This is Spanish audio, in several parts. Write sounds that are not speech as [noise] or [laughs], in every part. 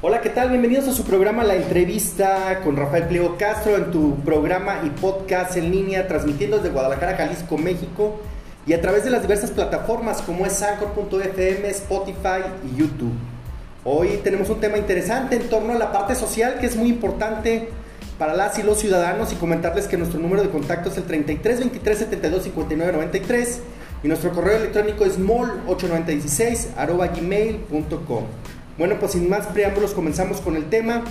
Hola, ¿qué tal? Bienvenidos a su programa La Entrevista con Rafael Pliego Castro en tu programa y podcast en línea, transmitiendo desde Guadalajara, Jalisco, México y a través de las diversas plataformas como es Anchor.fm, Spotify y YouTube. Hoy tenemos un tema interesante en torno a la parte social que es muy importante para las y los ciudadanos y comentarles que nuestro número de contacto es el 33 23 72 59 93 y nuestro correo electrónico es mol8916 gmail.com. Bueno, pues sin más preámbulos comenzamos con el tema.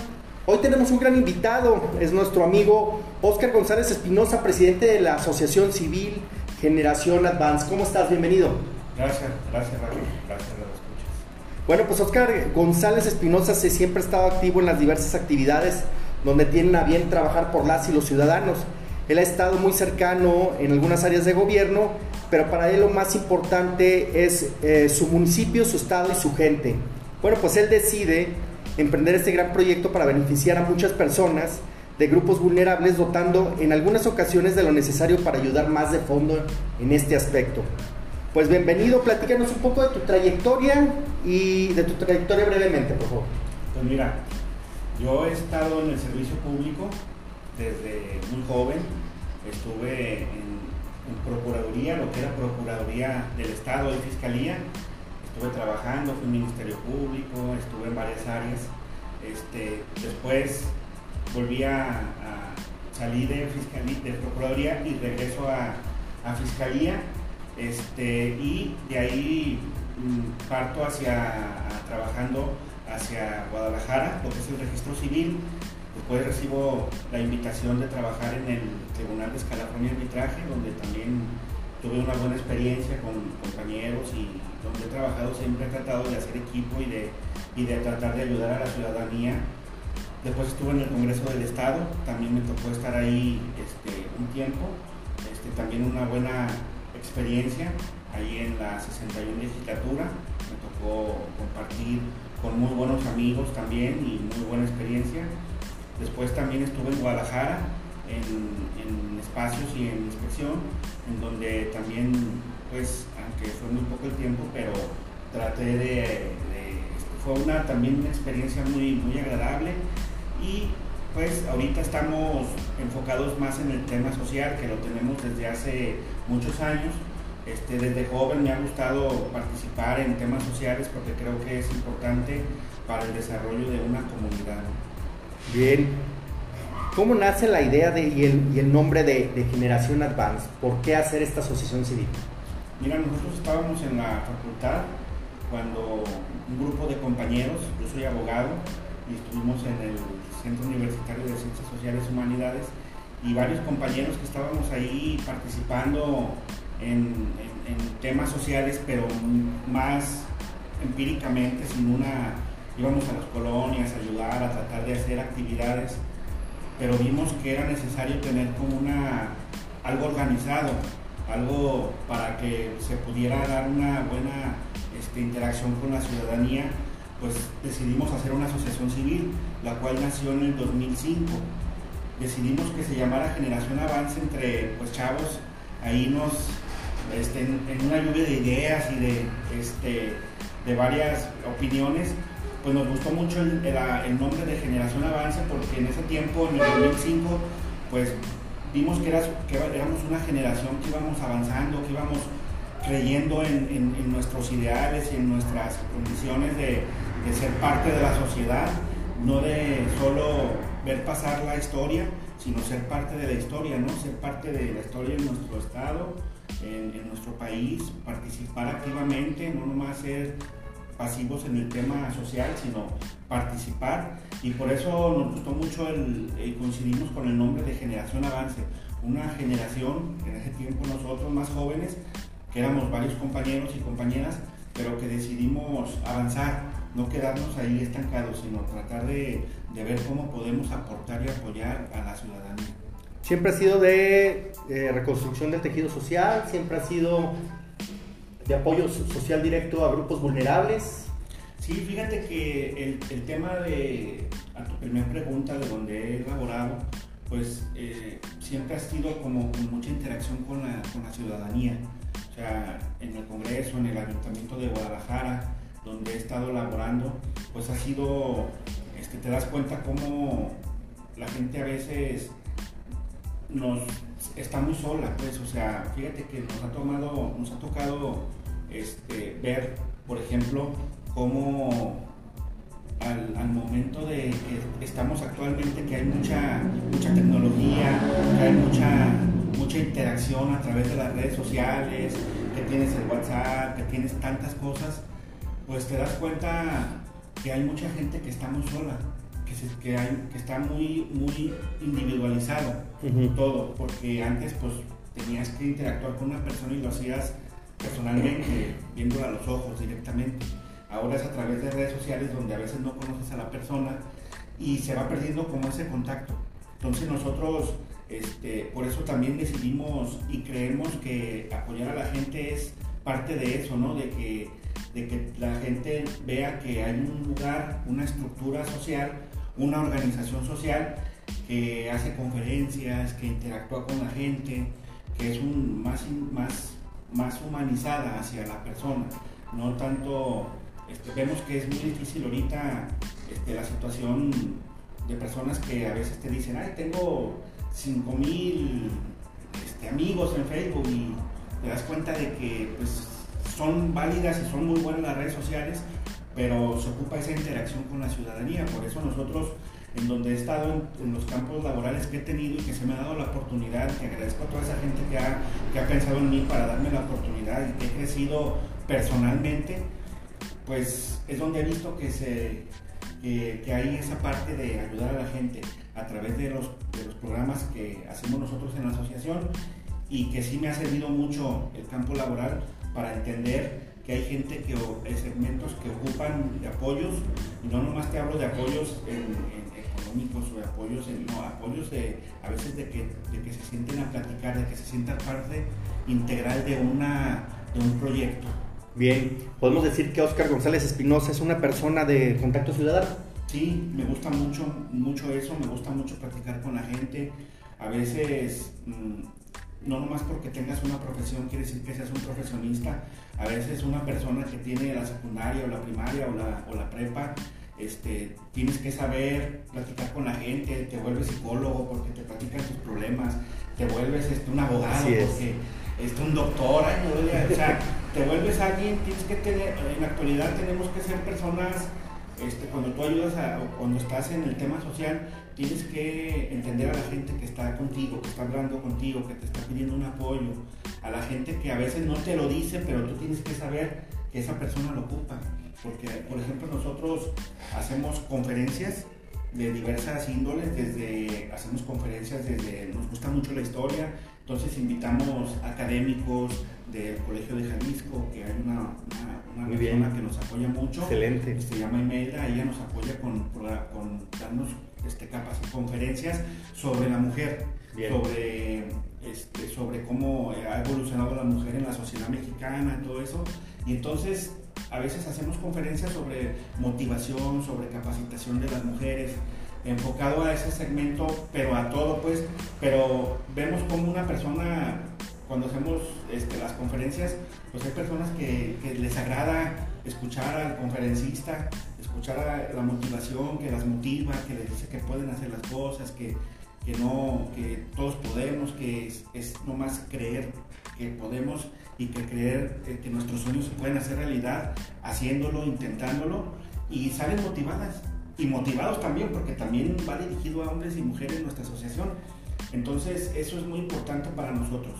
Hoy tenemos un gran invitado, es nuestro amigo Oscar González Espinosa, presidente de la Asociación Civil Generación Advance. ¿Cómo estás? Bienvenido. Gracias, gracias. Gracias, escuchas. Bueno, pues Oscar González Espinosa se siempre ha estado activo en las diversas actividades donde tienen a bien trabajar por las y los ciudadanos. Él ha estado muy cercano en algunas áreas de gobierno, pero para él lo más importante es eh, su municipio, su estado y su gente. Bueno, pues él decide emprender este gran proyecto para beneficiar a muchas personas de grupos vulnerables, dotando en algunas ocasiones de lo necesario para ayudar más de fondo en este aspecto. Pues bienvenido, platícanos un poco de tu trayectoria y de tu trayectoria brevemente, por favor. Pues mira, yo he estado en el servicio público desde muy joven, estuve en, Procuraduría, lo que era Procuraduría del Estado y Fiscalía, estuve trabajando, fui Ministerio Público, estuve en varias áreas. Este, después volví a, salir de, de Procuraduría y regreso a, Fiscalía. Este, y de ahí mm, parto hacia trabajando hacia Guadalajara, lo es el registro civil. Después recibo la invitación de trabajar en el Tribunal de Escalafón y Arbitraje, donde también tuve una buena experiencia con compañeros y donde he trabajado siempre he tratado de hacer equipo y de, y de tratar de ayudar a la ciudadanía. Después estuve en el Congreso del Estado, también me tocó estar ahí este, un tiempo, este, también una buena experiencia ahí en la 61 legislatura, me tocó compartir con muy buenos amigos también y muy buena experiencia. Después también estuve en Guadalajara, en, espacios y en inspección, en donde también, pues, aunque fue muy poco el tiempo, pero traté de, este, fue una también una experiencia muy, muy agradable y pues ahorita estamos enfocados más en el tema social que lo tenemos desde hace muchos años. Este, desde joven me ha gustado participar en temas sociales porque creo que es importante para el desarrollo de una comunidad. Bien, ¿Cómo nace la idea de, y, el, nombre de, Generación Advance? ¿Por qué hacer esta asociación civil? Mira, nosotros estábamos en la facultad cuando un grupo de compañeros, yo soy abogado y estuvimos en el Centro Universitario de Ciencias Sociales y Humanidades y varios compañeros que estábamos ahí participando en, temas sociales, pero más empíricamente, sin una, íbamos a las colonias a ayudar, a tratar de hacer actividades pero vimos que era necesario tener como una, algo organizado, algo para que se pudiera dar una buena este, interacción con la ciudadanía, pues decidimos hacer una asociación civil, la cual nació en el 2005. Decidimos que se llamara Generación Avance entre pues, chavos, ahí nos, este, en, una lluvia de ideas y de, este, de varias opiniones, pues nos gustó mucho el, nombre de Generación Avance porque en ese tiempo, en el 2005, pues vimos que, que éramos una generación que íbamos avanzando, que íbamos creyendo en, nuestros ideales y en nuestras condiciones de, ser parte de la sociedad, no de solo ver pasar la historia, sino ser parte de la historia, ¿no? Ser parte de la historia en nuestro estado, en, en nuestro país, participar activamente, no nomás ser pasivos en el tema social, sino participar. Y por eso nos gustó mucho el, y coincidimos con el nombre de Generación Avance. Una generación, en ese tiempo nosotros más jóvenes, que éramos varios compañeros y compañeras, pero que decidimos avanzar, no quedarnos ahí estancados, sino tratar de, de ver cómo podemos aportar y apoyar a la ciudadanía. Siempre ha sido de reconstrucción del tejido social, siempre ha sido de apoyo social directo a grupos vulnerables? Sí, fíjate que el, tema de, a tu primera pregunta, de donde he elaborado, pues eh, siempre ha sido como mucha interacción con la, con la ciudadanía. O sea, en el Congreso, en el Ayuntamiento de Guadalajara, donde he estado laborando, pues ha sido, este, te das cuenta cómo la gente a veces nos está muy sola, pues, o sea, fíjate que nos ha tomado, nos ha tocado este, ver, por ejemplo, cómo al, momento de que estamos actualmente, que hay mucha, mucha tecnología, que hay mucha, mucha interacción a través de las redes sociales, que tienes el WhatsApp, que tienes tantas cosas, pues te das cuenta que hay mucha gente que está muy sola, que, hay, que está muy, muy individualizado todo, porque antes pues tenías que interactuar con una persona y lo hacías personalmente, viéndola a los ojos directamente. Ahora es a través de redes sociales donde a veces no conoces a la persona y se va perdiendo como ese contacto. Entonces nosotros, este, por eso también decidimos y creemos que apoyar a la gente es parte de eso, ¿no? De que, de que la gente vea que hay un lugar, una estructura social, una organización social que hace conferencias, que interactúa con la gente, que es un, más, más, más humanizada hacia la persona, no tanto este, vemos que es muy difícil ahorita este, la situación de personas que a veces te dicen, ay, tengo 5 mil este, amigos en Facebook y te das cuenta de que pues, son válidas y son muy buenas las redes sociales, pero se ocupa esa interacción con la ciudadanía. Por eso nosotros, en donde he estado en, los campos laborales que he tenido y que se me ha dado la oportunidad, que agradezco a toda esa gente que ha, que ha pensado en mí para darme la oportunidad y que he crecido personalmente, pues es donde he visto que, se, que, hay esa parte de ayudar a la gente a través de los, de los programas que hacemos nosotros en la asociación y que sí me ha servido mucho el campo laboral para entender que hay gente que segmentos que ocupan de apoyos y no nomás te hablo de apoyos económicos o de apoyos no apoyos de a veces de que, de que se sienten a platicar de que se sientan parte integral de una de un proyecto Bien, podemos decir que Oscar González Espinosa es una persona de contacto ciudadano. Sí, me gusta mucho, mucho eso, me gusta mucho platicar con la gente. A veces, mm, no nomás porque tengas una profesión quiere decir que seas un profesionista. A veces una persona que tiene la secundaria o la primaria o la, o la prepa, este, tienes que saber platicar con la gente, te vuelves psicólogo porque te platican tus problemas, te vuelves este, un abogado porque este, un doctor, o sea, te vuelves alguien, tienes que tener, en la actualidad tenemos que ser personas, este, cuando tú ayudas a, o cuando estás en el tema social, tienes que entender a la gente que está contigo, que está hablando contigo, que te está pidiendo un apoyo, a la gente que a veces no te lo dice, pero tú tienes que saber esa persona lo ocupa. Porque, por ejemplo, nosotros hacemos conferencias de diversas índoles, desde hacemos conferencias desde, nos gusta mucho la historia, entonces invitamos académicos del Colegio de Jalisco, que hay una, una, persona que nos apoya mucho. Excelente. Se llama Imelda, ella nos apoya con, con darnos este, capas, conferencias sobre la mujer, sobre, este, sobre cómo ha evolucionado la mujer en la sociedad mexicana, todo eso. Y entonces a veces hacemos conferencias sobre motivación, sobre capacitación de las mujeres enfocado a ese segmento, pero a todo, pues, pero vemos como una persona, cuando hacemos este, las conferencias, pues hay personas que, les agrada escuchar al conferencista, escuchar la motivación, que las motiva, que les dice que pueden hacer las cosas, que, que no, que todos podemos, que es, es nomás creer que podemos y que creer que nuestros sueños se pueden hacer realidad haciéndolo, intentándolo y salen motivadas y motivados también, porque también va dirigido a hombres y mujeres nuestra asociación. Entonces, eso es muy importante para nosotros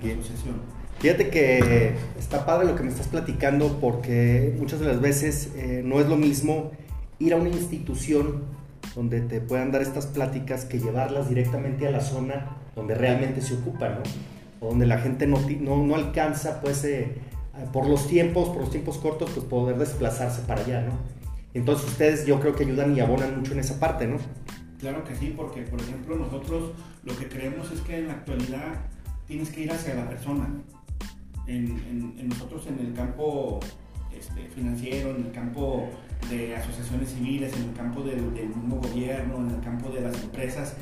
en la asociación. Fíjate que está padre lo que me estás platicando porque muchas de las veces eh, no es lo mismo ir a una institución donde te puedan dar estas pláticas que llevarlas directamente a la zona donde realmente se ocupa, ¿no? Donde la gente no, no, no alcanza, pues, eh, por los tiempos, por los tiempos cortos, pues poder desplazarse para allá, ¿no? Entonces ustedes yo creo que ayudan y abonan mucho en esa parte, ¿no? Claro que sí, porque por ejemplo nosotros lo que creemos es que en la actualidad tienes que ir hacia la persona. En, nosotros en el campo este, financiero, en el campo de asociaciones civiles, en el campo del, del, mismo gobierno, en el campo de las empresas,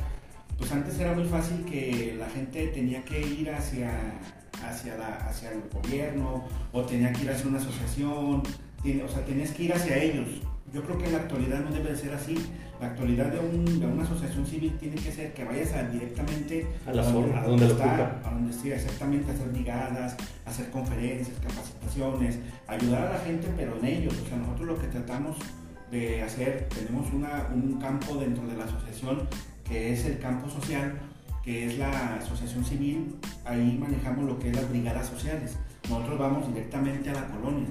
pues antes era muy fácil que la gente tenía que ir hacia, hacia, la, hacia el gobierno o tenía que ir hacia una asociación, o sea, tienes que ir hacia ellos. Yo creo que en la actualidad no debe de ser así. La actualidad de, una asociación civil tiene que ser que vayas directamente a, la donde, a donde, está, a donde esté, exactamente, a hacer brigadas, hacer conferencias, capacitaciones, ayudar a la gente, pero en ellos. O sea, nosotros lo que tratamos de hacer, tenemos una, un campo dentro de la asociación que es el campo social, que es la asociación civil, ahí manejamos lo que es las brigadas sociales. Nosotros vamos directamente a la colonia,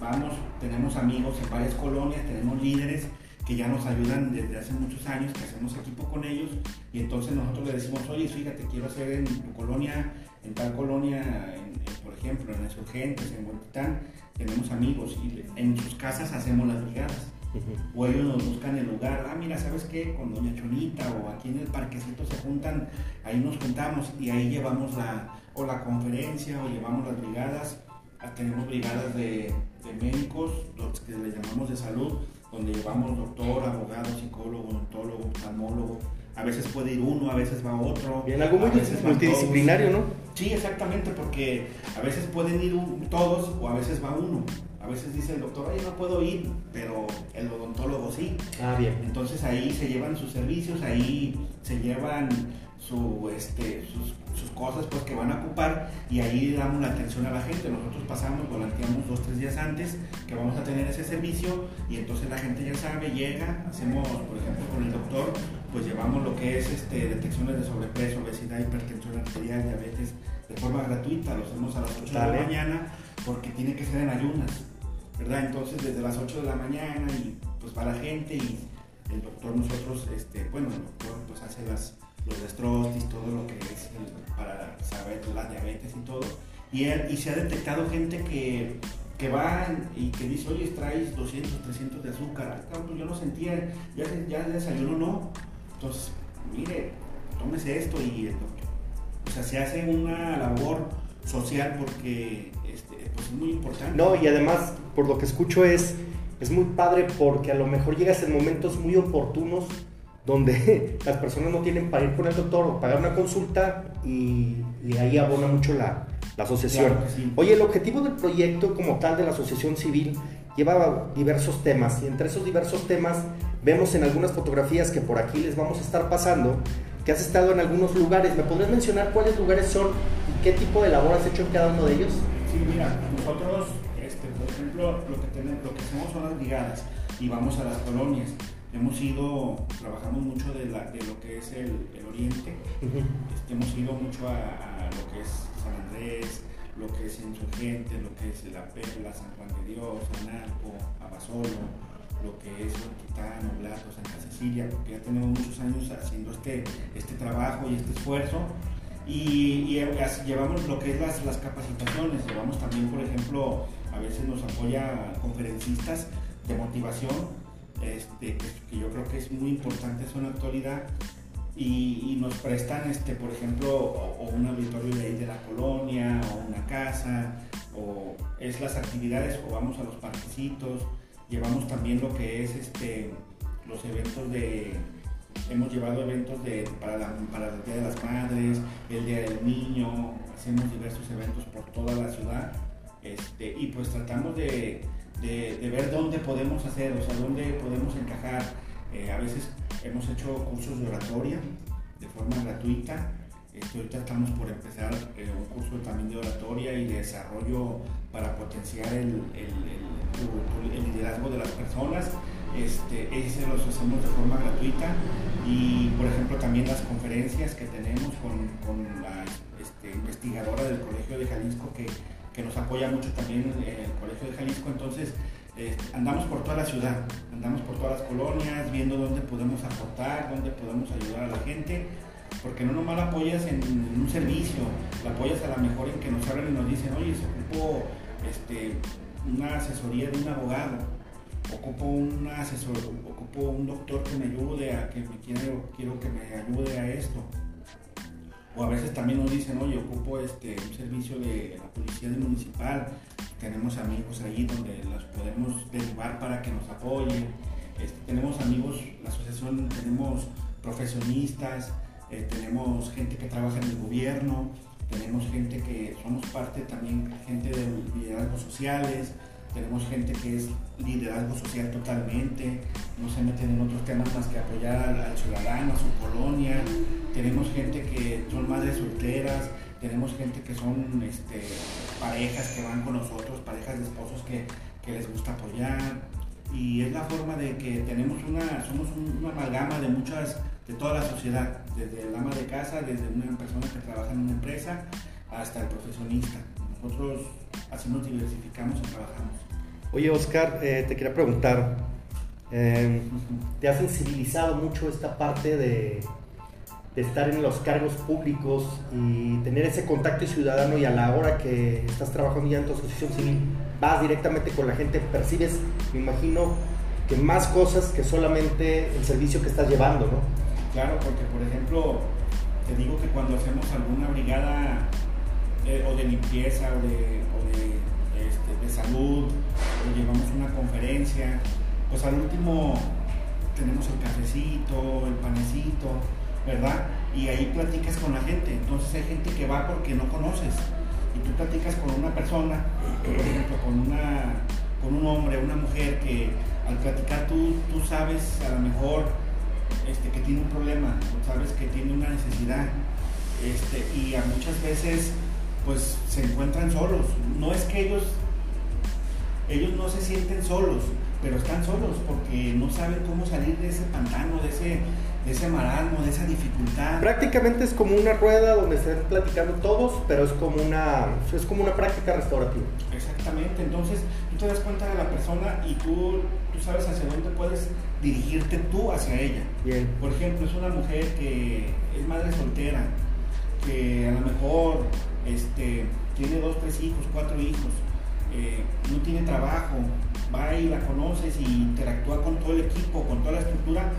vamos, tenemos amigos en varias colonias, tenemos líderes que ya nos ayudan desde hace muchos años, que hacemos equipo con ellos, y entonces nosotros le decimos, oye, fíjate, quiero hacer en tu colonia, en tal colonia, por ejemplo, en las urgentes, en Huentitán, tenemos amigos, y en sus casas hacemos las brigadas. O ellos nos buscan el lugar, ah, mira, ¿sabes qué? Con Doña Chonita o aquí en el parquecito se juntan, ahí nos juntamos y ahí llevamos la, o la conferencia o llevamos las brigadas. Ah, tenemos brigadas de, médicos, los que le llamamos de salud, donde llevamos doctor, abogado, psicólogo, odontólogo, oftalmólogo. A veces puede ir uno, a veces va otro. Bien, algo muy multidisciplinario, ¿no? Sí, exactamente, porque a veces pueden ir todos o a veces va uno. A veces dice el doctor, oye, no puedo ir, pero el odontólogo sí. Ah, bien. Entonces ahí se llevan sus servicios, ahí se llevan su, este, sus, cosas pues, que van a ocupar y ahí damos la atención a la gente. Nosotros pasamos, volanteamos dos, tres días antes que vamos a tener ese servicio y entonces la gente ya sabe, llega, hacemos, por ejemplo, con el doctor, pues llevamos lo que es este, detecciones de sobrepeso, obesidad, hipertensión arterial, diabetes, de forma gratuita, lo hacemos a las 8 de la mañana porque tiene que ser en ayunas ¿verdad? Entonces desde las 8 de la mañana y pues para la gente y el doctor nosotros, este, bueno, el doctor pues hace las, los destrotis, todo lo que es para saber la diabetes y todo. Y, y se ha detectado gente que, que va y que dice, oye, traes 200, 300 de azúcar. Ah, pues yo no sentía, ya, ya desayuno no. Entonces, mire, tómese esto y doctor. O sea, se hace una labor social porque este, pues es muy importante. No, y además, por lo que escucho, es, es muy padre porque a lo mejor llegas en momentos muy oportunos donde [laughs] las personas no tienen para ir con el doctor o pagar una consulta y, ahí abona mucho la, la asociación. Oye, el objetivo del proyecto como tal de la asociación civil lleva diversos temas y entre esos diversos temas vemos en algunas fotografías que por aquí les vamos a estar pasando que has estado en algunos lugares. ¿Me podrías mencionar cuáles lugares son y qué tipo de labor has hecho en cada uno de ellos? Sí, mira, nosotros, este, por ejemplo, lo que, tenemos, lo que hacemos son las brigadas y vamos a las colonias. Hemos ido, trabajamos mucho de, la, de lo que es el, el oriente, este, hemos ido mucho a, lo que es San Andrés, lo que es Insurgente, lo que es La Perla, San Juan de Dios, Anarco, Abasolo, lo que es Titán, Oblato, Santa Cecilia, porque ya tenemos muchos años haciendo este, este trabajo y este esfuerzo. Y, llevamos lo que es las, las, capacitaciones, llevamos también, por ejemplo, a veces nos apoya conferencistas de motivación, este, que, yo creo que es muy importante eso en la actualidad, y, nos prestan, este, por ejemplo, un auditorio de ahí de la colonia, o una casa, o es las actividades, o vamos a los parquecitos, Llevamos también lo que es este, los eventos de, hemos llevado eventos de, para, para el Día de las Madres, el Día del Niño, hacemos diversos eventos por toda la ciudad este, y pues tratamos de, ver dónde podemos hacer, o sea, dónde podemos encajar. Eh, a veces hemos hecho cursos de oratoria de forma gratuita. Este, ahorita estamos por empezar eh, un curso también de oratoria y de desarrollo para potenciar el liderazgo de las personas. Este, ese los hacemos de forma gratuita y por ejemplo también las conferencias que tenemos con, con la este, investigadora del Colegio de Jalisco que, que, nos apoya mucho también en el Colegio de Jalisco. Entonces este, andamos por toda la ciudad, andamos por todas las colonias, viendo dónde podemos aportar, dónde podemos ayudar a la gente porque no nomás la apoyas en, un servicio, la apoyas a la mejor en que nos hablan y nos dicen, oye, se ocupó este, una asesoría de un abogado, ocupo un asesor, ocupo un doctor que me ayude a que me quiero, quiero que me ayude a esto. O a veces también nos dicen, oye, ocupo este, un servicio de la policía municipal, tenemos amigos ahí donde los podemos derivar para que nos apoyen. Este, tenemos amigos, la asociación, tenemos profesionistas, eh, tenemos gente que trabaja en el gobierno, tenemos gente que somos parte también, gente de liderazgos sociales, tenemos gente que es liderazgo social totalmente, no se meten en otros temas más que apoyar al, ciudadano, a su colonia, tenemos gente que son madres solteras, tenemos gente que son este, parejas que van con nosotros, parejas de esposos que, les gusta apoyar, y es la forma de que tenemos una, somos una amalgama de muchas, de toda la sociedad, desde el ama de casa, desde una persona que trabaja en una empresa, hasta el profesionista. Nosotros así nos diversificamos y trabajamos. Oye, Oscar, eh, te quería preguntar, eh, ¿te ha sensibilizado mucho esta parte de, estar en los cargos públicos y tener ese contacto ciudadano y a la hora que estás trabajando ya en tu asociación civil, vas directamente con la gente, percibes, me imagino, que más cosas que solamente el servicio que estás llevando, ¿no? Claro, porque por ejemplo, te digo que cuando hacemos alguna brigada eh, o de limpieza o de, este, de salud, o llevamos una conferencia, pues al último tenemos el cafecito, el panecito, ¿verdad? Y ahí platicas con la gente. Entonces hay gente que va porque no conoces. Y tú platicas con una persona, por ejemplo, con, una, con un hombre, una mujer, que al platicar tú, tú sabes a lo mejor este, que tiene un problema, sabes que tiene una necesidad. Este, y a muchas veces pues se encuentran solos. No es que ellos, ellos no se sienten solos, pero están solos porque no saben cómo salir de ese pantano, de ese, de ese marasmo, de esa dificultad. Prácticamente es como una rueda donde están platicando todos, pero es como una, es como una práctica restaurativa. Exactamente, entonces tú te das cuenta de la persona y tú, tú sabes hacia dónde puedes dirigirte tú hacia ella. Bien. Por ejemplo, es una mujer que es madre soltera, que a lo mejor este, tiene dos, tres hijos, cuatro hijos, eh, no tiene trabajo, va y la conoces y interactúa con todo el equipo, con toda la estructura,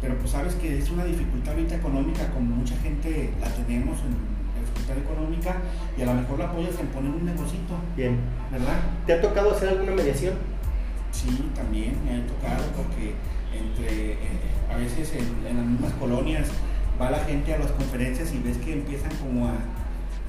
pero pues sabes que es una dificultad ahorita económica, como mucha gente la tenemos en, dificultad económica, y a lo mejor la apoyas en poner un negocito. Bien. ¿Verdad? ¿Te ha tocado hacer alguna mediación? Sí, también me ha tocado, porque entre, eh, a veces en, en las mismas colonias va la gente a las conferencias y ves que empiezan como a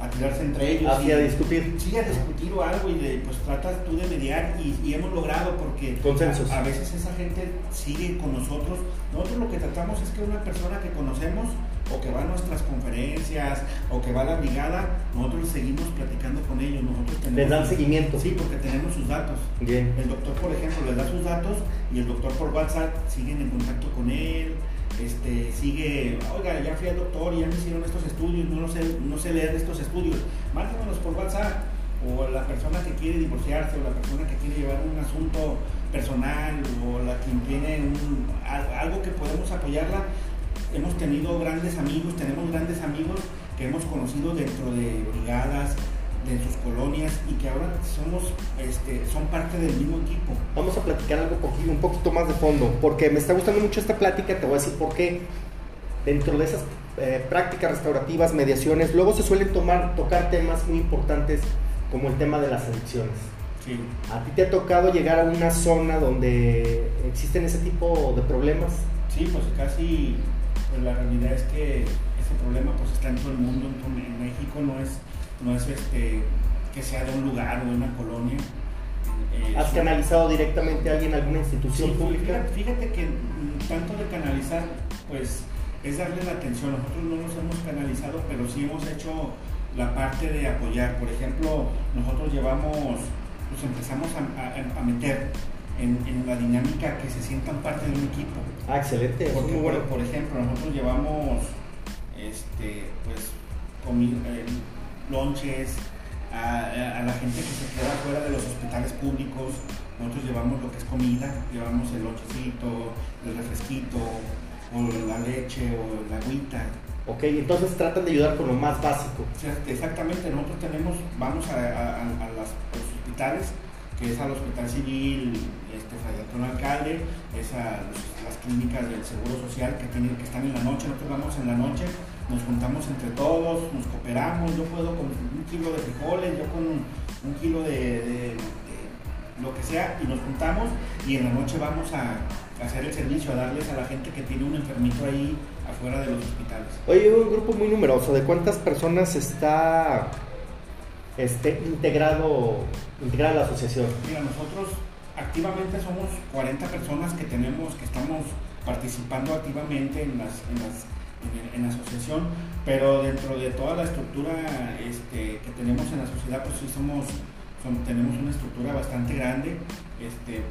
a tirarse entre ellos. y, a discutir. Sí, a discutir o algo y pues tratas tú de mediar y, hemos logrado porque Consensos. A, veces esa gente sigue con nosotros. Nosotros lo que tratamos es que una persona que conocemos o que va a nuestras conferencias o que va a la brigada, nosotros seguimos platicando con ellos. Nosotros tenemos, ¿Les dan seguimiento? Sí, porque tenemos sus datos. Bien. El doctor, por ejemplo, les da sus datos y el doctor por WhatsApp siguen en contacto con él este, sigue, oiga, ya fui al doctor y ya me hicieron estos estudios, no, sé, no sé leer estos estudios, mándenos por WhatsApp, o la persona que quiere divorciarse, o la persona que quiere llevar un asunto personal, o la que tiene algo que podemos apoyarla. Hemos tenido grandes amigos, tenemos grandes amigos que hemos conocido dentro de brigadas, de sus colonias y que ahora somos, este, son parte del mismo equipo. Vamos a platicar algo poquito, un poquito más de fondo, porque me está gustando mucho esta plática, te voy a decir por qué. Dentro de esas eh, prácticas restaurativas, mediaciones, luego se suelen tomar, tocar temas muy importantes como el tema de las adicciones. Sí. ¿A ti te ha tocado llegar a una zona donde existen ese tipo de problemas? Sí, pues casi, pues la realidad es que ese problema pues está en todo el mundo, en México no es no es este, que sea de un lugar o de una colonia. Eh, ¿Has canalizado directamente a alguien, alguna institución pública? Fíjate, que tanto de canalizar, pues es darle la atención. Nosotros no nos hemos canalizado, pero sí hemos hecho la parte de apoyar. Por ejemplo, nosotros llevamos, pues empezamos a, meter en, la dinámica que se sientan parte de un equipo. Ah, excelente. Porque, bueno. por, ejemplo, nosotros llevamos, este, pues, comida, eh, a, la gente que se queda fuera de los hospitales públicos. Nosotros llevamos lo que es comida, llevamos el lonchecito, el refresquito, o la leche, o la agüita. Ok, entonces tratan de ayudar con lo más básico. exactamente, nosotros tenemos, vamos a, los hospitales, que es al Hospital Civil, este, Fray Alcalde, es a las clínicas del Seguro Social que, tienen, que están en la noche, nosotros vamos en la noche nos juntamos entre todos, nos cooperamos, yo puedo con un kilo de frijoles, yo con un, kilo de, lo que sea, y nos juntamos y en la noche vamos a, hacer el servicio, a darles a la gente que tiene un enfermito ahí afuera de los hospitales. Oye, un grupo muy numeroso, ¿de cuántas personas está este, integrado, integrada la asociación? Mira, nosotros activamente somos 40 personas que tenemos, que estamos participando activamente en, las, en, las, en, la asociación, pero dentro de toda la estructura este, que tenemos en la sociedad, pues sí somos, tenemos una estructura bastante grande. Este,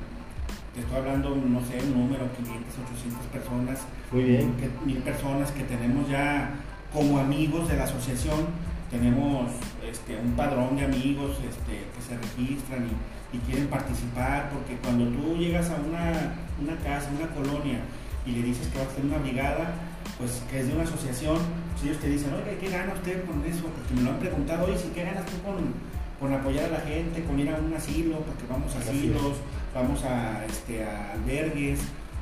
te estoy hablando, no sé, un número, 500, 800 personas, Muy bien. mil personas que tenemos ya como amigos de la asociación, tenemos este, un padrón de amigos este, que se registran y, quieren participar, porque cuando tú llegas a una, una casa, una colonia, y le dices que vas a hacer una brigada, pues que es de una asociación, pues ellos te dicen, oye, ¿qué gana usted con eso? Porque me lo han preguntado, oye, ¿qué ganas tú con, con apoyar a la gente, con ir a un asilo? Porque vamos a asilos, vamos a, este, a albergues.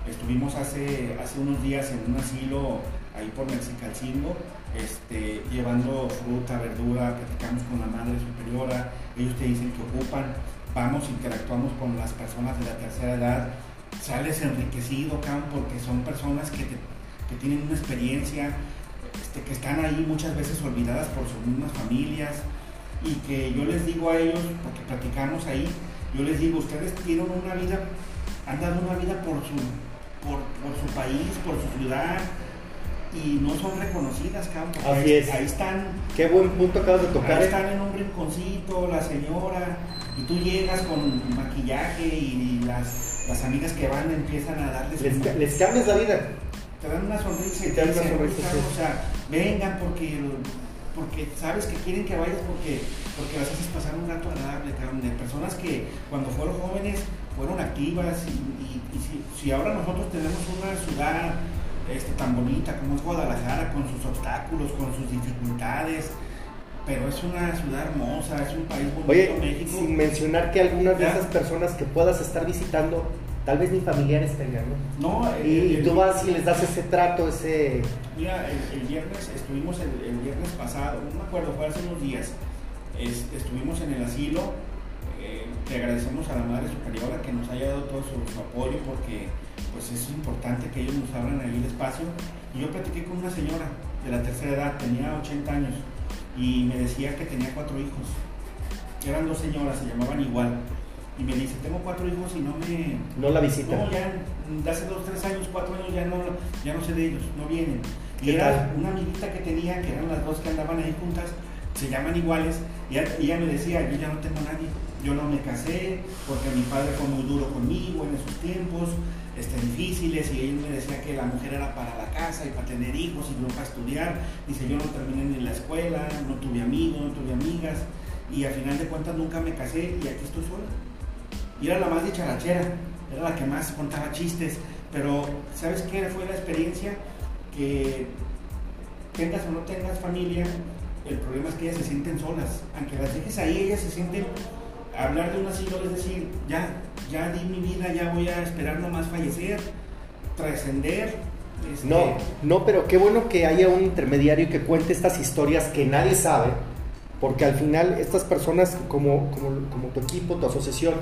Estuvimos hace, hace unos días en un asilo ahí por Mexicalcingo, este, llevando fruta, verdura, platicamos con la madre superiora, ellos te dicen que ocupan, vamos, interactuamos con las personas de la tercera edad, sales enriquecido, Cam, porque son personas que, tienen una experiencia, este, que están ahí muchas veces olvidadas por sus mismas familias y que yo les digo a ellos, porque platicamos ahí, yo les digo, ustedes tienen una vida, han dado una vida por su, por, su país, por su ciudad, y no son reconocidas, Cam, Así es. ahí están. Qué buen punto acabas de tocar. Ahí ¿eh? están en un rinconcito, la señora, y tú llegas con maquillaje y las las amigas que van empiezan a darles... Les, les cambias la vida. Te dan una sonrisa y te, dan una sonrisa. O sea, vengan porque, porque sabes que quieren que vayas porque, porque las haces pasar un rato agradable, de personas que cuando fueron jóvenes fueron activas y, si, ahora nosotros tenemos una ciudad este, tan bonita como es Guadalajara, con sus obstáculos, con sus dificultades, pero es una ciudad hermosa, es un país bonito, Oye, México. Sin mencionar que algunas de esas personas que puedas estar visitando, tal vez ni familiares tengan, ¿no? No, y, tú vas y les das ese trato, ese... Mira, el, viernes, estuvimos el, viernes pasado, no me acuerdo, fue hace unos días, estuvimos en el asilo, eh, te agradecemos a la Madre Superiora que nos haya dado todo su, apoyo porque pues es importante que ellos nos abran ahí el espacio. Y yo platiqué con una señora de la tercera edad, tenía 80 años, y me decía que tenía cuatro hijos. Eran dos señoras, se llamaban igual. Y me dice, tengo cuatro hijos y no me... No la visita. No, ya hace dos, tres años, cuatro años ya no, ya no sé de ellos, no vienen. Y era una amiguita que tenía, que eran las dos que andaban ahí juntas, se llaman iguales, y ella, me decía, yo ya no tengo nadie, yo no me casé, porque mi padre fue muy duro conmigo en esos tiempos, este, difíciles, y él me decía que la mujer era para la casa y para tener hijos y no para estudiar. Dice, yo no terminé ni la escuela, no tuve amigos, no tuve amigas, y al final de cuentas nunca me casé y aquí estoy sola. Y era la más dicharachera, era la que más contaba chistes, pero ¿sabes qué fue la experiencia? Que tengas o no tengas familia, el problema es que ellas se sienten solas. Aunque las dejes ahí, ellas se sienten hablar de un asilo, es decir, ya, ya di mi vida, ya voy a esperar nomás fallecer, trascender. Este, no, no, pero qué bueno que haya un intermediario que cuente estas historias que nadie sabe, porque al final estas personas como, como, tu equipo, tu asociación,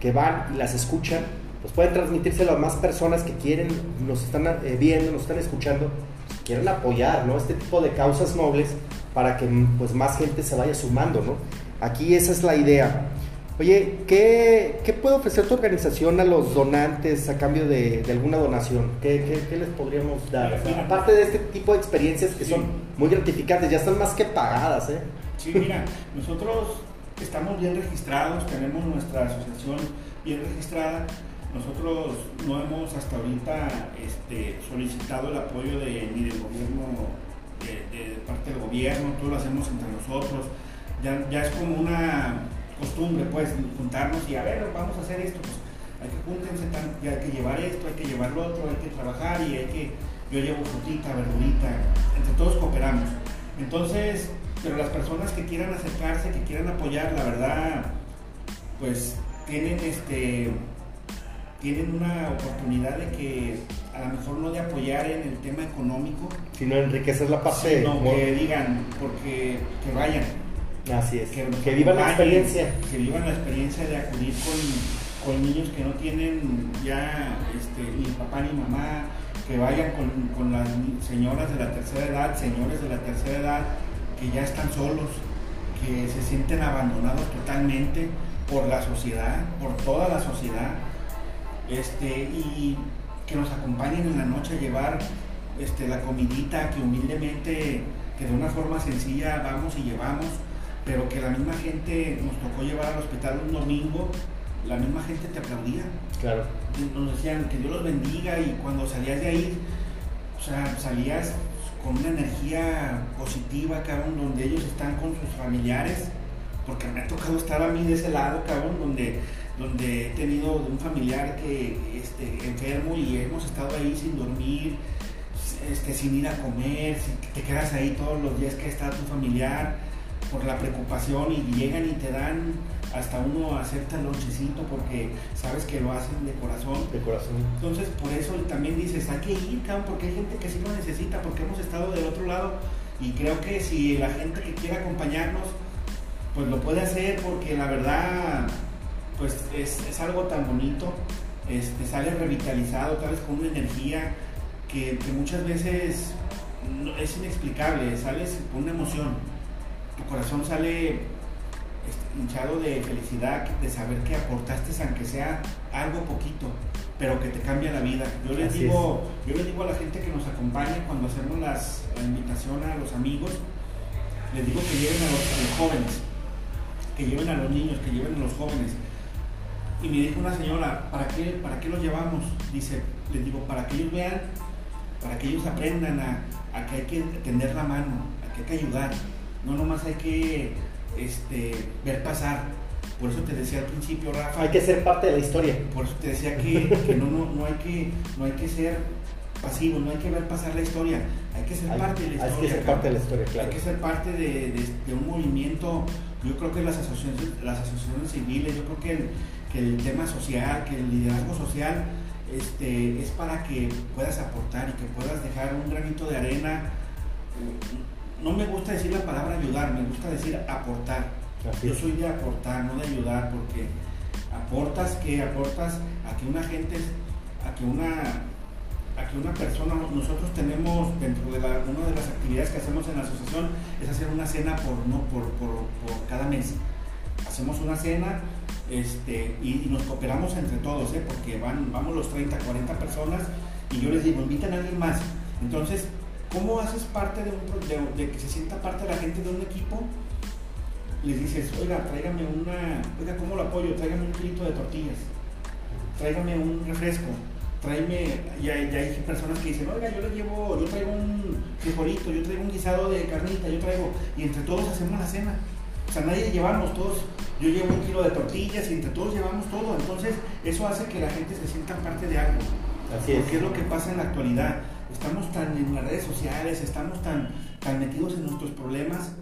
que van y las escuchan, pues pueden transmitírselo a más personas que quieren, nos están eh, viendo, nos están escuchando, pues quieren apoyar, ¿no? Este tipo de causas nobles para que pues más gente se vaya sumando, ¿no? Aquí esa es la idea. Oye, ¿qué, puede ofrecer tu organización a los donantes a cambio de, alguna donación? ¿Qué, les podríamos dar? aparte de este tipo de experiencias que son muy gratificantes, ya están más que pagadas, ¿eh? Sí, mira, nosotros estamos bien registrados, tenemos nuestra asociación bien registrada. Nosotros no hemos hasta ahorita este, solicitado el apoyo de, ni del gobierno, de, parte del gobierno, todo lo hacemos entre nosotros. Ya, ya es como una costumbre, pues, juntarnos y a ver, vamos a hacer esto, pues, hay que júntense, y hay que llevar esto, hay que llevar lo otro, hay que trabajar y hay que, yo llevo frutita, verdurita, entre todos cooperamos. Entonces, pero las personas que quieran acercarse, que quieran apoyar, la verdad, pues, tienen este tienen una oportunidad de que a lo mejor no de apoyar en el tema económico, sino enriquecer la parte, sino que digan, porque que vayan, Así es. Que, vivan la experiencia. Que vivan la experiencia de acudir con, niños que no tienen ya este, ni papá ni mamá, que vayan con, las señoras de la tercera edad, señores de la tercera edad, que ya están solos, que se sienten abandonados totalmente por la sociedad, por toda la sociedad, este, y que nos acompañen en la noche a llevar este, la comidita que humildemente, que de una forma sencilla vamos y llevamos, pero que la misma gente nos tocó llevar al hospital un domingo, la misma gente te aplaudía. Claro. Nos decían que Dios los bendiga y cuando salías de ahí, o sea, salías con una energía positiva, cabrón, donde ellos están con sus familiares, porque me ha tocado estar a mí de ese lado, cabrón, donde, donde he tenido un familiar que este, enfermo y hemos estado ahí sin dormir, este, sin ir a comer, te quedas ahí todos los días que está tu familiar por la preocupación y llegan y te dan hasta uno acepta el lonchecito porque sabes que lo hacen de corazón. De corazón. Entonces, por eso también dices, hay que ir, cabrón, porque hay gente que sí lo necesita, porque hemos estado del otro lado. Y creo que si la gente que quiere acompañarnos, pues lo puede hacer, porque la verdad, pues es, algo tan bonito, este, sale revitalizado, tal vez con una energía que, que muchas veces es inexplicable, sales con una emoción. Tu corazón sale hinchado de felicidad, de saber que aportaste, aunque sea algo poquito, pero que te cambia la vida. Yo les digo, yo les digo a la gente que nos acompaña cuando hacemos las, la invitación a los amigos, les digo que lleven a los, jóvenes, que lleven a los niños, que lleven a los jóvenes. Y me dijo una señora, ¿para qué, ¿para qué los llevamos? Dice, les digo, para que ellos vean, para que ellos aprendan a, a que hay que tender la mano, a que hay que ayudar. No nomás hay que este, ver pasar. Por eso te decía al principio, Rafa. Hay que ser parte de la historia. Por eso te decía que, no, no, no, hay que, no hay que ser pasivo, no hay que ver pasar la historia, hay que ser parte de la historia. Hay que ser parte de la historia, claro. Hay que ser parte de, un movimiento, yo creo que las asociaciones, las asociaciones civiles, yo creo que el, que el tema social, que el liderazgo social este, es para que puedas aportar y que puedas dejar un granito de arena no me gusta decir la palabra ayudar, me gusta decir aportar. Yo soy de aportar, no de ayudar, porque aportas que aportas a que una gente, a que una, a que una persona, nosotros tenemos dentro de la, una de las actividades que hacemos en la asociación es hacer una cena por, no, por, cada mes. Hacemos una cena este, y, nos cooperamos entre todos, ¿eh? porque van, vamos los 30, 40 personas y yo les digo, inviten a alguien más. Entonces, ¿Cómo haces parte de, un, de, que se sienta parte de la gente de un equipo? Les dices, oiga, tráigame una, oiga, ¿cómo lo apoyo? Tráigame un kilito de tortillas, tráigame un refresco, tráeme, y hay, hay, personas que dicen, oiga, yo le llevo, yo traigo un frijolito, yo traigo un guisado de carnita, yo traigo, y entre todos hacemos la cena. O sea, nadie llevamos todos, yo llevo un kilo de tortillas y entre todos llevamos todo. Entonces, eso hace que la gente se sienta parte de algo. Así es. Porque es lo que pasa en la actualidad estamos tan en las redes sociales, estamos tan, tan metidos en nuestros problemas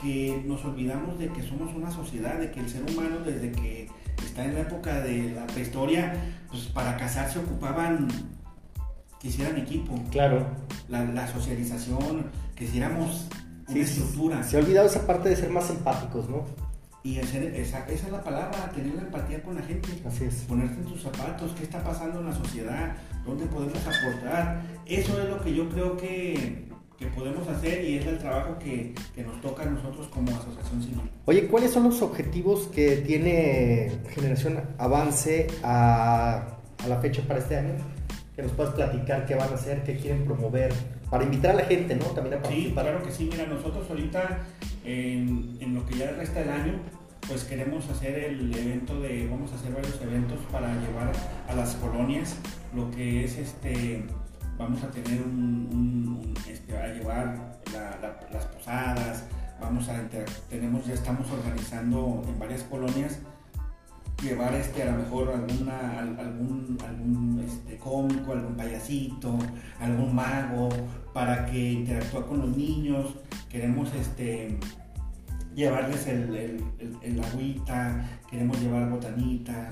que nos olvidamos de que somos una sociedad, de que el ser humano desde que está en la época de la prehistoria, pues para casarse ocupaban que hicieran equipo. Claro. La, socialización, que hiciéramos una estructura. Se ha olvidado esa parte de ser más empáticos, ¿no? Y esa, esa, es la palabra, tener la empatía con la gente. Así es. Ponerte en tus zapatos, qué está pasando en la sociedad, dónde podemos aportar. Eso es lo que yo creo que, que podemos hacer y es el trabajo que, que, nos toca a nosotros como asociación civil. Oye, ¿cuáles son los objetivos que tiene Generación Avance a, a la fecha para este año? Que nos puedas platicar qué van a hacer, qué quieren promover, para invitar a la gente, ¿no? También a participar. Sí, claro que sí. Mira, nosotros ahorita, en, en lo que ya resta del año, pues queremos hacer el evento de, vamos a hacer varios eventos para llevar a las colonias lo que es este, vamos a tener un, este, a llevar las posadas, vamos a, tenemos, ya estamos organizando en varias colonias llevar este a lo mejor alguna algún algún este, cómico algún payasito algún mago para que interactúe con los niños queremos este llevarles el, el, agüita, queremos llevar botanita,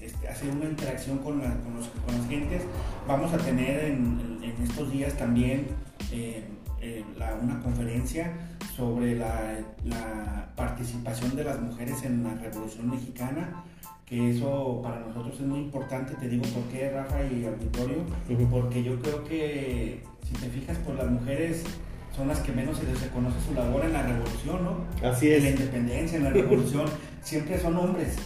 este, hacer una interacción con, la, con, los, con, las gentes. Vamos a tener en, estos días también eh, eh, una conferencia sobre la, participación de las mujeres en la Revolución Mexicana, que eso para nosotros es muy importante, te digo por qué, Rafa y auditorio, porque yo creo que si te fijas, pues las mujeres son las que menos se les reconoce su labor en la revolución, ¿no? Así es. En la independencia, en la revolución, [laughs] siempre son hombres,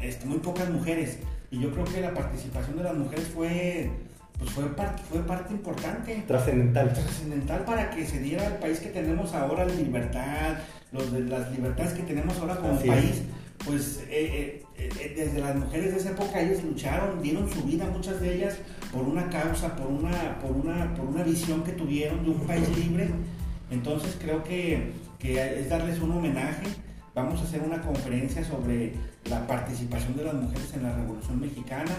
este, muy pocas mujeres. Y yo creo que la participación de las mujeres fue, pues fue, parte, fue parte importante. Trascendental. Trascendental para que se diera el país que tenemos ahora, la libertad, los, las libertades que tenemos ahora como país. Pues eh, eh, eh, desde las mujeres de esa época ellas lucharon, dieron su vida, muchas de ellas, por una causa, por una, por una, por una visión que tuvieron de un país libre. Entonces creo que, que es darles un homenaje. Vamos a hacer una conferencia sobre la participación de las mujeres en la Revolución Mexicana.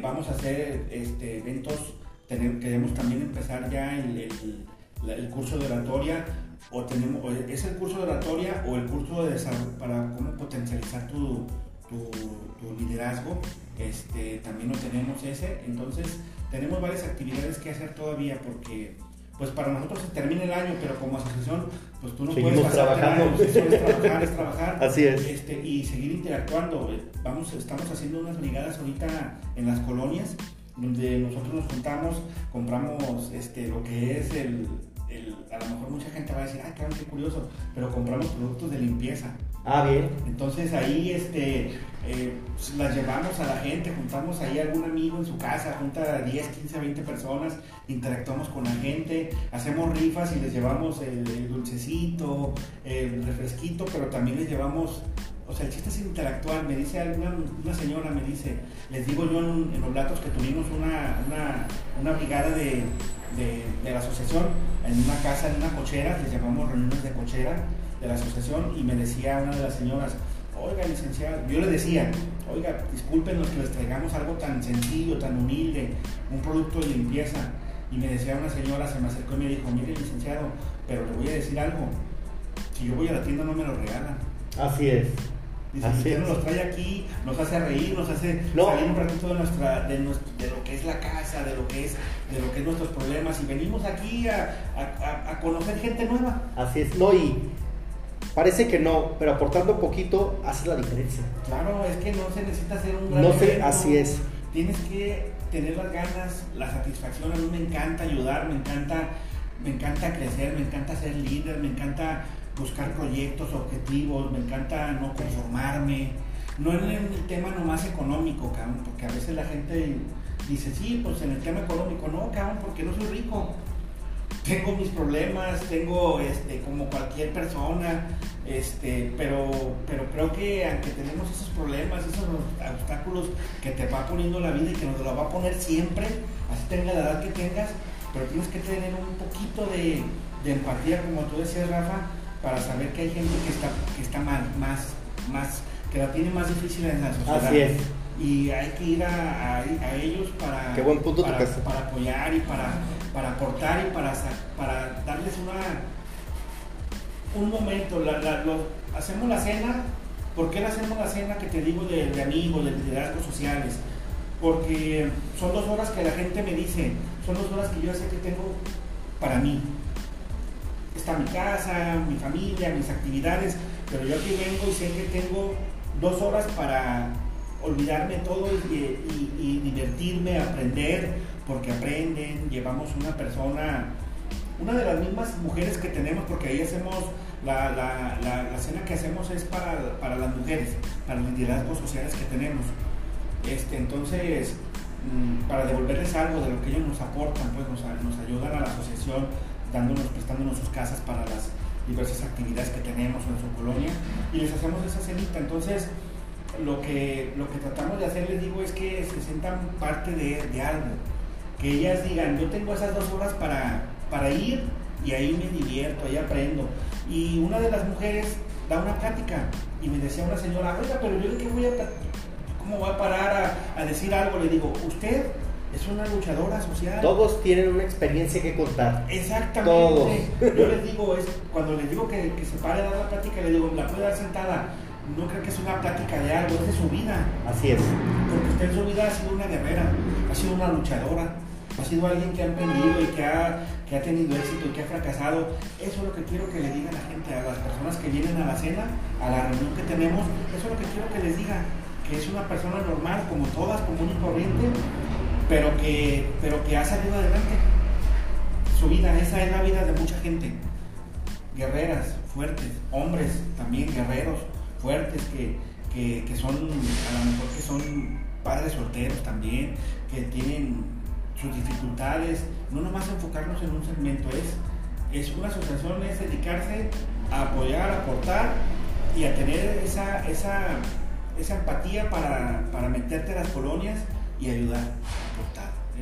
Vamos a hacer este, eventos, queremos también empezar ya el, el, curso de oratoria, o tenemos, es el curso de oratoria o el curso de para cómo potencializar tu, tu, tu liderazgo, este, también lo tenemos ese, entonces tenemos varias actividades que hacer todavía porque pues para nosotros se termina el año, pero como asociación, pues tú no puedes pasar trabajando. es trabajar, es trabajar. [laughs] Así es. Este, y seguir interactuando. Vamos, estamos haciendo unas brigadas ahorita en las colonias, donde nosotros nos juntamos, compramos este, lo que es el, el, a lo mejor mucha gente va a decir, ah, claro, qué curioso, pero compramos productos de limpieza. Ah, bien. Entonces ahí este, eh, pues, las llevamos a la gente, juntamos ahí algún amigo en su casa, junta 10, 15, 20 personas, interactuamos con la gente, hacemos rifas y les llevamos el, dulcecito, el refresquito, pero también les llevamos, o sea, el chiste es interactuar. Me dice una, una señora, me dice, les digo yo en, los datos que tuvimos una, una, una brigada de, de, de la asociación en una casa, en una cochera, les llamamos reuniones de cochera de la asociación y me decía una de las señoras, oiga licenciado, yo le decía, oiga, discúlpenos que les traigamos algo tan sencillo, tan humilde, un producto de limpieza. Y me decía una señora, se me acercó y me dijo, mire licenciado, pero le voy a decir algo, si yo voy a la tienda no me lo regalan. Así es. Dice, usted nos los trae aquí, nos hace reír, nos hace salir un ratito de nuestra, de, de, lo que es la casa, de lo que es, de lo que es nuestros problemas, y venimos aquí a, a, a conocer gente nueva. Así es, no, y Parece que no, pero aportando un poquito hace la diferencia. Claro, es que no se necesita ser un gran No sé, así es. Tienes que tener las ganas, la satisfacción. A mí me encanta ayudar, me encanta, me encanta crecer, me encanta ser líder, me encanta buscar proyectos, objetivos, me encanta no conformarme. No en el tema nomás económico, cabrón, porque a veces la gente dice, sí, pues en el tema económico, no, cabrón, porque no soy rico tengo mis problemas, tengo este, como cualquier persona, este, pero, pero creo que aunque tenemos esos problemas, esos obstáculos que te va poniendo la vida y que nos lo va a poner siempre, así tenga la edad que tengas, pero tienes que tener un poquito de, empatía, como tú decías, Rafa, para saber que hay gente que está, que está mal, más, más, que la tiene más difícil en la sociedad. Así es y hay que ir a, a, ellos para, Qué buen punto para, para, apoyar y para, para aportar y para, para darles una un momento. La, hacemos la cena. ¿Por qué hacemos la cena que te digo de, de amigos, de liderazgos sociales? Porque son dos horas que la gente me dice, son dos horas que yo sé que tengo para mí. Está mi casa, mi familia, mis actividades, pero yo aquí vengo y sé que tengo dos horas para olvidarme todo y, divertirme, aprender, porque aprenden, llevamos una persona, una de las mismas mujeres que tenemos, porque ahí hacemos, la, la, cena que hacemos es para, para, las mujeres, para los liderazgos sociales que tenemos. Este, entonces, mm, para devolverles algo de lo que ellos nos aportan, pues nos ayudan a la asociación, dándonos, prestándonos sus casas para las diversas actividades que tenemos en su colonia y les hacemos esa cenita. Entonces, lo que, lo que tratamos de hacer, les digo, es que se sientan parte de, algo. Que ellas digan, yo tengo esas dos horas para, para ir y ahí me divierto, ahí aprendo. Y una de las mujeres da una plática y me decía una señora, oiga, pero yo de qué voy a, ¿cómo voy a parar a, decir algo? Le digo, usted es una luchadora social. Todos tienen una experiencia que contar. Exactamente. Todos. Yo les digo, es, cuando les digo que, que se pare a dar la plática, le digo, la puede dar sentada no creo que es una plática de algo, es de su vida. Así es. Porque usted en su vida ha sido una guerrera, ha sido una luchadora, ha sido alguien que ha aprendido y que ha, que ha tenido éxito y que ha fracasado. Eso es lo que quiero que le diga a la gente, a las personas que vienen a la cena, a la reunión que tenemos. Eso es lo que quiero que les diga, que es una persona normal, como todas, común y corriente, pero que, pero que ha salido adelante. su vida, esa es la vida de mucha gente. Guerreras, fuertes, hombres también guerreros, fuertes, que, que, son, a lo mejor que son padres solteros también, que tienen sus dificultades, no nomás enfocarnos en un segmento, es, es una asociación, es dedicarse a apoyar, a aportar y a tener esa, esa, esa empatía para, para meterte a las colonias y ayudar.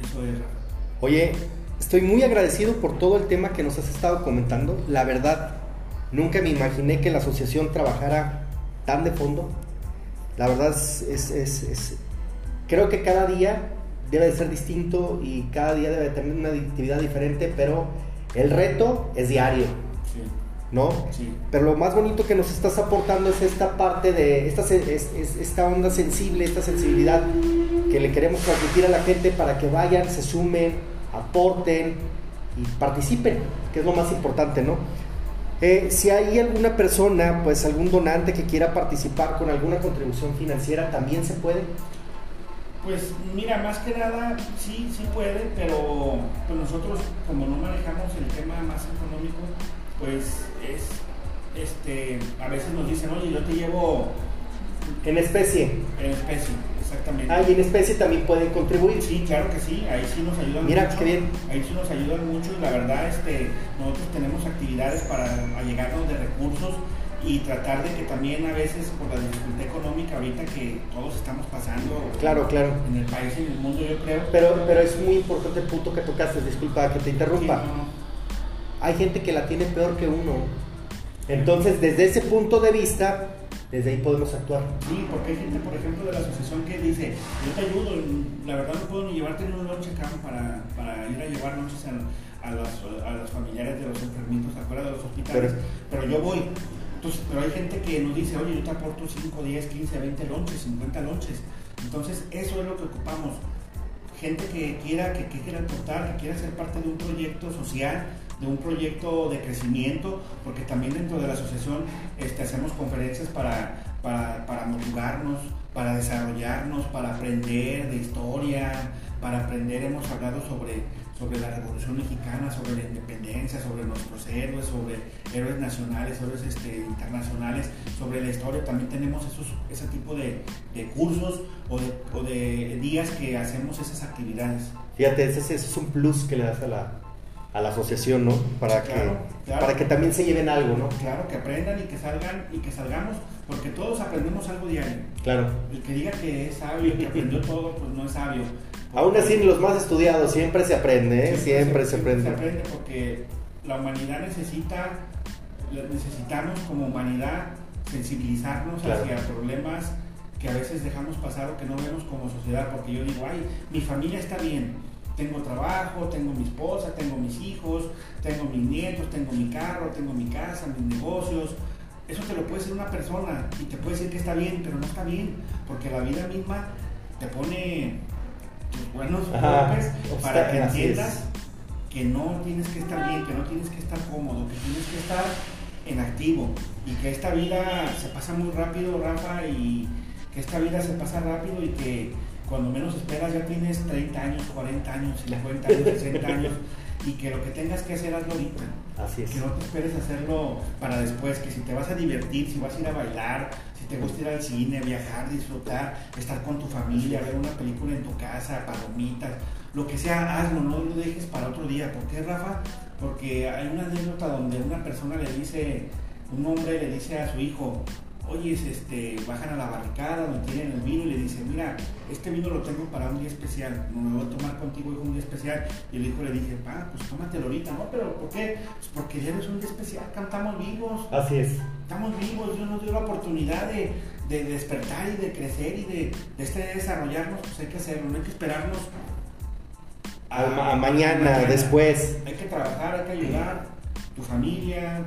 Eso es. Oye, estoy muy agradecido por todo el tema que nos has estado comentando. La verdad, nunca me imaginé que la asociación trabajara tan de fondo. La verdad es, es, es, creo que cada día debe de ser distinto y cada día debe tener una actividad diferente, pero el reto es diario. ¿no? Sí. Pero lo más bonito que nos estás aportando es esta parte de esta, esta onda sensible, esta sensibilidad que le queremos transmitir a la gente para que vayan, se sumen, aporten y participen, que es lo más importante, ¿no? Eh, si hay alguna persona, pues algún donante que quiera participar con alguna contribución financiera, ¿también se puede? Pues mira, más que nada sí, sí puede, pero pues nosotros como no manejamos el tema más económico, pues es, este, a veces nos dicen, oye, yo te llevo... En especie. En especie, exactamente. Ah, y en especie también pueden contribuir. Sí, claro que sí, ahí sí nos ayudan Mira, mucho. Qué bien. Ahí sí nos ayudan mucho y la verdad, este, nosotros tenemos actividades para allegarnos de recursos y tratar de que también a veces por la dificultad económica ahorita que todos estamos pasando claro, claro. en el país y en el mundo yo creo pero pero es muy importante el punto que tocaste disculpa que te interrumpa hay gente que la tiene peor que uno. Entonces, desde ese punto de vista, desde ahí podemos actuar. Sí, porque hay gente, por ejemplo, de la asociación que dice, yo te ayudo, la verdad no puedo ni llevarte en un lunch acá para, para ir a llevar noches a, a, los, a, los, familiares de los enfermitos afuera de los hospitales, pero, yo voy. Entonces, pero hay gente que nos dice, oye, yo te aporto 5, 10, 15, 20 lonches, 50 lonches. Entonces, eso es lo que ocupamos. Gente que quiera, que, que quiera aportar, que quiera ser parte de un proyecto social, de un proyecto de crecimiento, porque también dentro de la asociación este, hacemos conferencias para, para, motivarnos, para desarrollarnos, para aprender de historia, para aprender, hemos hablado sobre, sobre la Revolución Mexicana, sobre la independencia, sobre nuestros héroes, sobre héroes nacionales, héroes este, internacionales, sobre la historia. También tenemos esos, ese tipo de, cursos o de, días que hacemos esas actividades. Fíjate, ese es un plus que le das a la, a la asociación, ¿no? Para que para que también se lleven algo, ¿no? Claro, que aprendan y que salgan y que salgamos, porque todos aprendemos algo diario. Claro. El que diga que es sabio y que aprendió [laughs] todo, pues no es sabio. Aún así, los más estudiados siempre se aprende, ¿eh? Siempre, se, aprende. Se aprende porque la humanidad necesita, necesitamos como humanidad sensibilizarnos hacia problemas que a veces dejamos pasar o que no vemos como sociedad, porque yo digo, ay, mi familia está bien, tengo trabajo, tengo mi esposa, tengo mis hijos, tengo mis nietos, tengo mi carro, tengo mi casa, mis negocios. Eso te lo puede decir una persona y te puede decir que está bien, pero no está bien, porque la vida misma te pone tus buenos golpes para que entiendas que no tienes que estar bien, que no tienes que estar cómodo, que tienes que estar en activo y que esta vida se pasa muy rápido, Rafa, y que esta vida se pasa rápido y que cuando menos esperas ya tienes 30 años, 40 años, 50 años, 60 años y que lo que tengas que hacer hazlo ahorita. Así es. Que no te esperes hacerlo para después, que si te vas a divertir, si vas a ir a bailar, si te gusta ir al cine, viajar, disfrutar, estar con tu familia, ver una película en tu casa, palomitas, lo que sea, hazlo, no lo dejes para otro día. ¿Por qué, Rafa? Porque hay una anécdota donde una persona le dice, un hombre le dice a su hijo, oye, este, bajan a la barricada donde tienen el vino y le dicen, mira, este vino lo tengo para un día especial, me voy a tomar contigo un día especial. Y el hijo le dije, pa, pues tómatelo ahorita, ¿no? Pero ¿por qué? Pues porque ya es un día especial, cantamos vivos. Así es. Estamos vivos, Dios nos dio la oportunidad de, despertar y de crecer y de, este, desarrollarnos, pues hay que hacerlo, no hay que esperarnos a, mañana, después. Hay que trabajar, hay que ayudar, tu familia,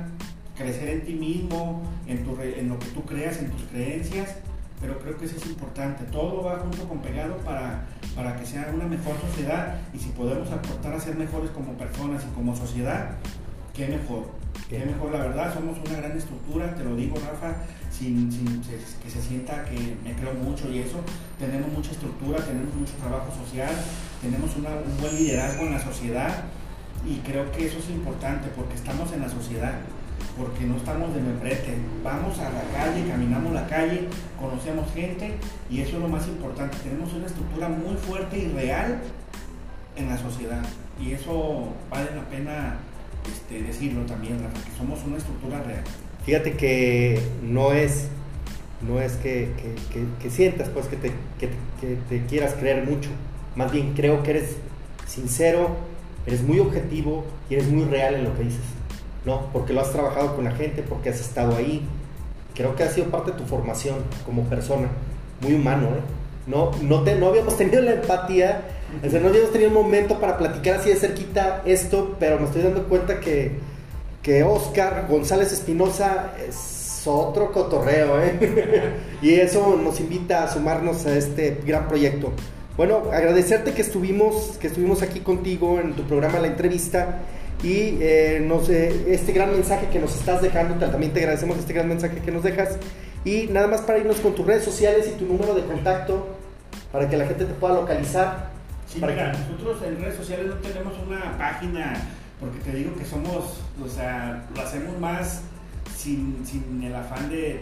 crecer en ti mismo, en, tu, en lo que tú creas, en tus creencias, pero creo que eso es importante. Todo va junto con pegado para, para que sea una mejor sociedad y si podemos aportar a ser mejores como personas y como sociedad, qué mejor. Qué mejor, la verdad, somos una gran estructura, te lo digo Rafa, sin, sin, que se sienta que me creo mucho y eso, tenemos mucha estructura, tenemos mucho trabajo social, tenemos un buen liderazgo en la sociedad Y creo que eso es importante porque estamos en la sociedad, porque no estamos de membrete. Vamos a la calle, caminamos la calle, conocemos gente y eso es lo más importante. Tenemos una estructura muy fuerte y real en la sociedad y eso vale la pena este, decirlo también, Rafa, que somos una estructura real. Fíjate que no es, no es que, sientas pues que te quieras creer mucho, más bien creo que eres sincero, eres muy objetivo y eres muy real en lo que dices, ¿no? Porque lo has trabajado con la gente, porque has estado ahí. Creo que ha sido parte de tu formación como persona, muy humano, ¿eh? No, no, te, no habíamos tenido la empatía, o sea, no habíamos tenido un momento para platicar así de cerquita esto, pero me estoy dando cuenta que, que Oscar González Espinosa es otro cotorreo, ¿eh? [laughs] y eso nos invita a sumarnos a este gran proyecto. Bueno, agradecerte que estuvimos, que estuvimos aquí contigo en tu programa La Entrevista y eh, nos, este gran mensaje que nos estás dejando, también te agradecemos este gran mensaje que nos dejas. Y nada más para irnos con tus redes sociales y tu número de contacto para que la gente te pueda localizar. Sí, mira, nosotros en redes sociales no tenemos una página, porque te digo que somos, o sea, lo hacemos más sin, sin el afán de,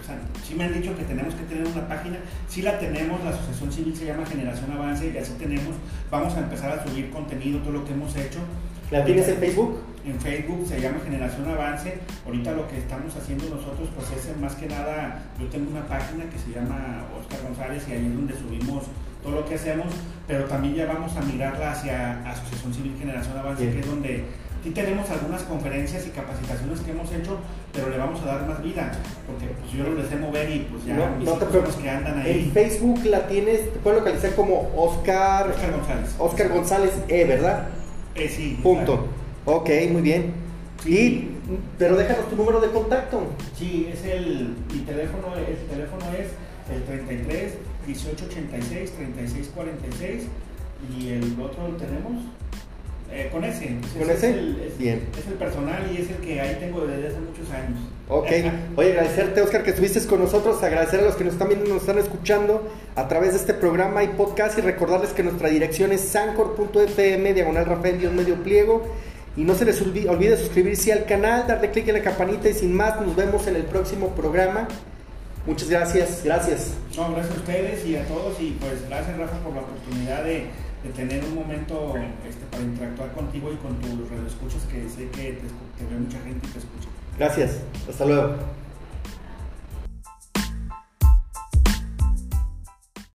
o sea, sí me han dicho que tenemos que tener una página, sí la tenemos, la asociación civil se llama Generación Avance y así tenemos, vamos a empezar a subir contenido, todo lo que hemos hecho. ¿La tienes en Facebook? En Facebook se llama Generación Avance. Ahorita lo que estamos haciendo nosotros, pues es más que nada, yo tengo una página que se llama Oscar González y ahí es donde subimos todo lo que hacemos, pero también ya vamos a mirarla hacia Asociación Civil Generación Avance, que es donde Sí tenemos algunas conferencias y capacitaciones que hemos hecho, pero le vamos a dar más vida, porque pues yo lo deseo mover y pues ya no, no te que andan ahí. En Facebook la tienes, te puedes localizar como Oscar, Oscar González. Oscar González E, ¿verdad? Eh, sí. Punto. Ok, muy bien. Y, pero déjanos tu número de contacto. Sí, es el, mi teléfono, el teléfono es el 33 1886 3646 y el otro lo tenemos eh, con ese. ¿Con ese? Es el, Bien. Es el personal y es el que ahí tengo desde hace muchos años. Ok. Oye, agradecerte, Oscar, que estuviste con nosotros. Agradecer a los que nos están viendo nos están escuchando a través de este programa y podcast. Y recordarles que nuestra dirección es sancor.fm, diagonal Rafael, medio pliego. Y no se les olvide suscribirse al canal, darle clic en la campanita y sin más, nos vemos en el próximo programa. Muchas gracias, gracias. No, gracias a ustedes y a todos y pues gracias Rafa por la oportunidad de tener un momento este, para interactuar contigo y con tus escuchas que sé que te, te mucha gente y te escucha. Gracias, hasta luego.